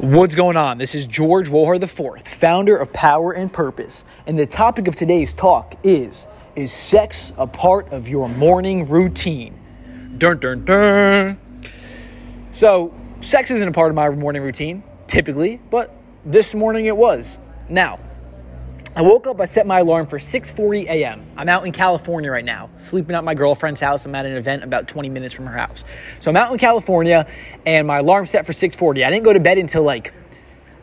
What's going on? This is George Wohar IV, founder of Power and Purpose. And the topic of today's talk is Is sex a part of your morning routine? Dun dun dun. So, sex isn't a part of my morning routine, typically, but this morning it was. Now, I woke up, I set my alarm for 6:40 a.m. I'm out in California right now, sleeping at my girlfriend's house. I'm at an event about 20 minutes from her house. So I'm out in California and my alarm set for 6:40. I didn't go to bed until like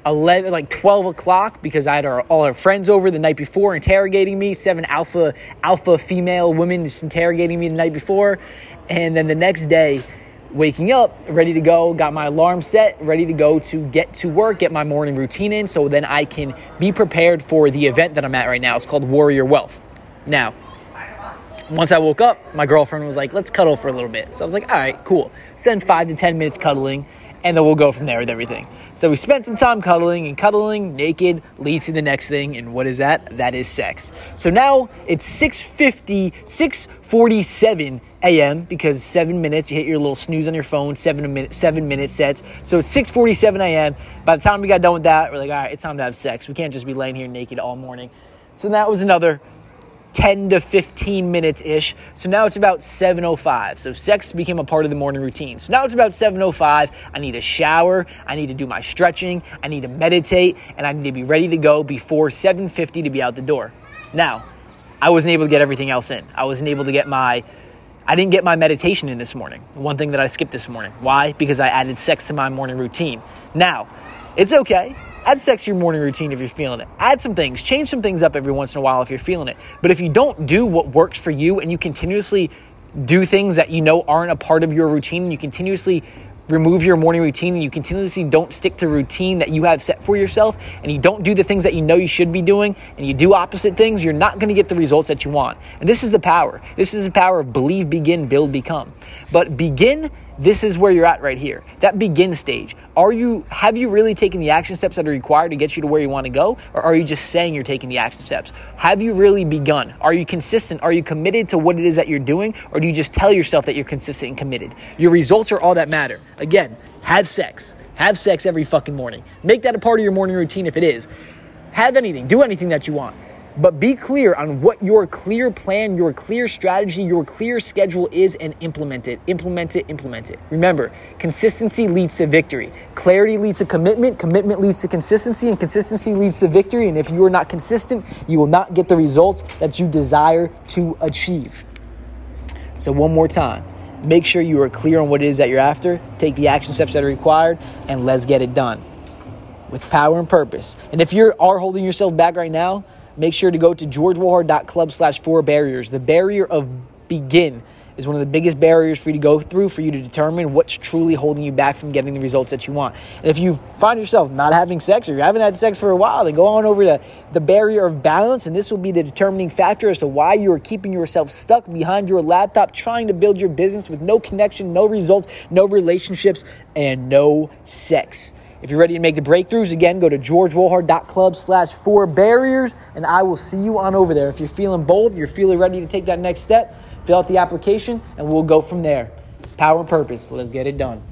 11 like 12 o'clock because I had our, all our friends over the night before interrogating me, seven alpha alpha female women just interrogating me the night before. And then the next day waking up, ready to go, got my alarm set, ready to go to get to work, get my morning routine in so then I can be prepared for the event that I'm at right now. It's called Warrior Wealth. Now, once I woke up, my girlfriend was like, let's cuddle for a little bit. So I was like, all right, cool. Spend five to 10 minutes cuddling and then we'll go from there with everything. So we spent some time cuddling, and cuddling naked leads to the next thing, and what is that? That is sex. So now it's 6.50, 6.47 a.m. because seven minutes, you hit your little snooze on your phone, seven minute, seven minute sets. So it's 6.47 a.m. By the time we got done with that, we're like, all right, it's time to have sex. We can't just be laying here naked all morning. So that was another 10 to 15 minutes ish. So now it's about 7:05. So sex became a part of the morning routine. So now it's about 7:05. I need a shower, I need to do my stretching, I need to meditate, and I need to be ready to go before 7:50 to be out the door. Now, I wasn't able to get everything else in. I wasn't able to get my I didn't get my meditation in this morning. One thing that I skipped this morning. Why? Because I added sex to my morning routine. Now, it's okay. Add sex to your morning routine if you're feeling it. Add some things, change some things up every once in a while if you're feeling it. But if you don't do what works for you and you continuously do things that you know aren't a part of your routine and you continuously remove your morning routine and you continuously don't stick to routine that you have set for yourself and you don't do the things that you know you should be doing and you do opposite things, you're not going to get the results that you want. And this is the power. This is the power of believe, begin, build, become. But begin this is where you're at right here. That begin stage. Are you have you really taken the action steps that are required to get you to where you want to go or are you just saying you're taking the action steps? Have you really begun? Are you consistent? Are you committed to what it is that you're doing or do you just tell yourself that you're consistent and committed? Your results are all that matter. Again, have sex. Have sex every fucking morning. Make that a part of your morning routine if it is. Have anything. Do anything that you want. But be clear on what your clear plan, your clear strategy, your clear schedule is and implement it. Implement it, implement it. Remember, consistency leads to victory. Clarity leads to commitment. Commitment leads to consistency, and consistency leads to victory. And if you are not consistent, you will not get the results that you desire to achieve. So, one more time make sure you are clear on what it is that you're after, take the action steps that are required, and let's get it done with power and purpose. And if you are holding yourself back right now, make sure to go to georgewohar.club slash four barriers. The barrier of begin is one of the biggest barriers for you to go through for you to determine what's truly holding you back from getting the results that you want. And if you find yourself not having sex or you haven't had sex for a while, then go on over to the barrier of balance, and this will be the determining factor as to why you are keeping yourself stuck behind your laptop trying to build your business with no connection, no results, no relationships, and no sex. If you're ready to make the breakthroughs, again, go to georgewohar.club slash four barriers, and I will see you on over there. If you're feeling bold, you're feeling ready to take that next step, fill out the application, and we'll go from there. Power and purpose. Let's get it done.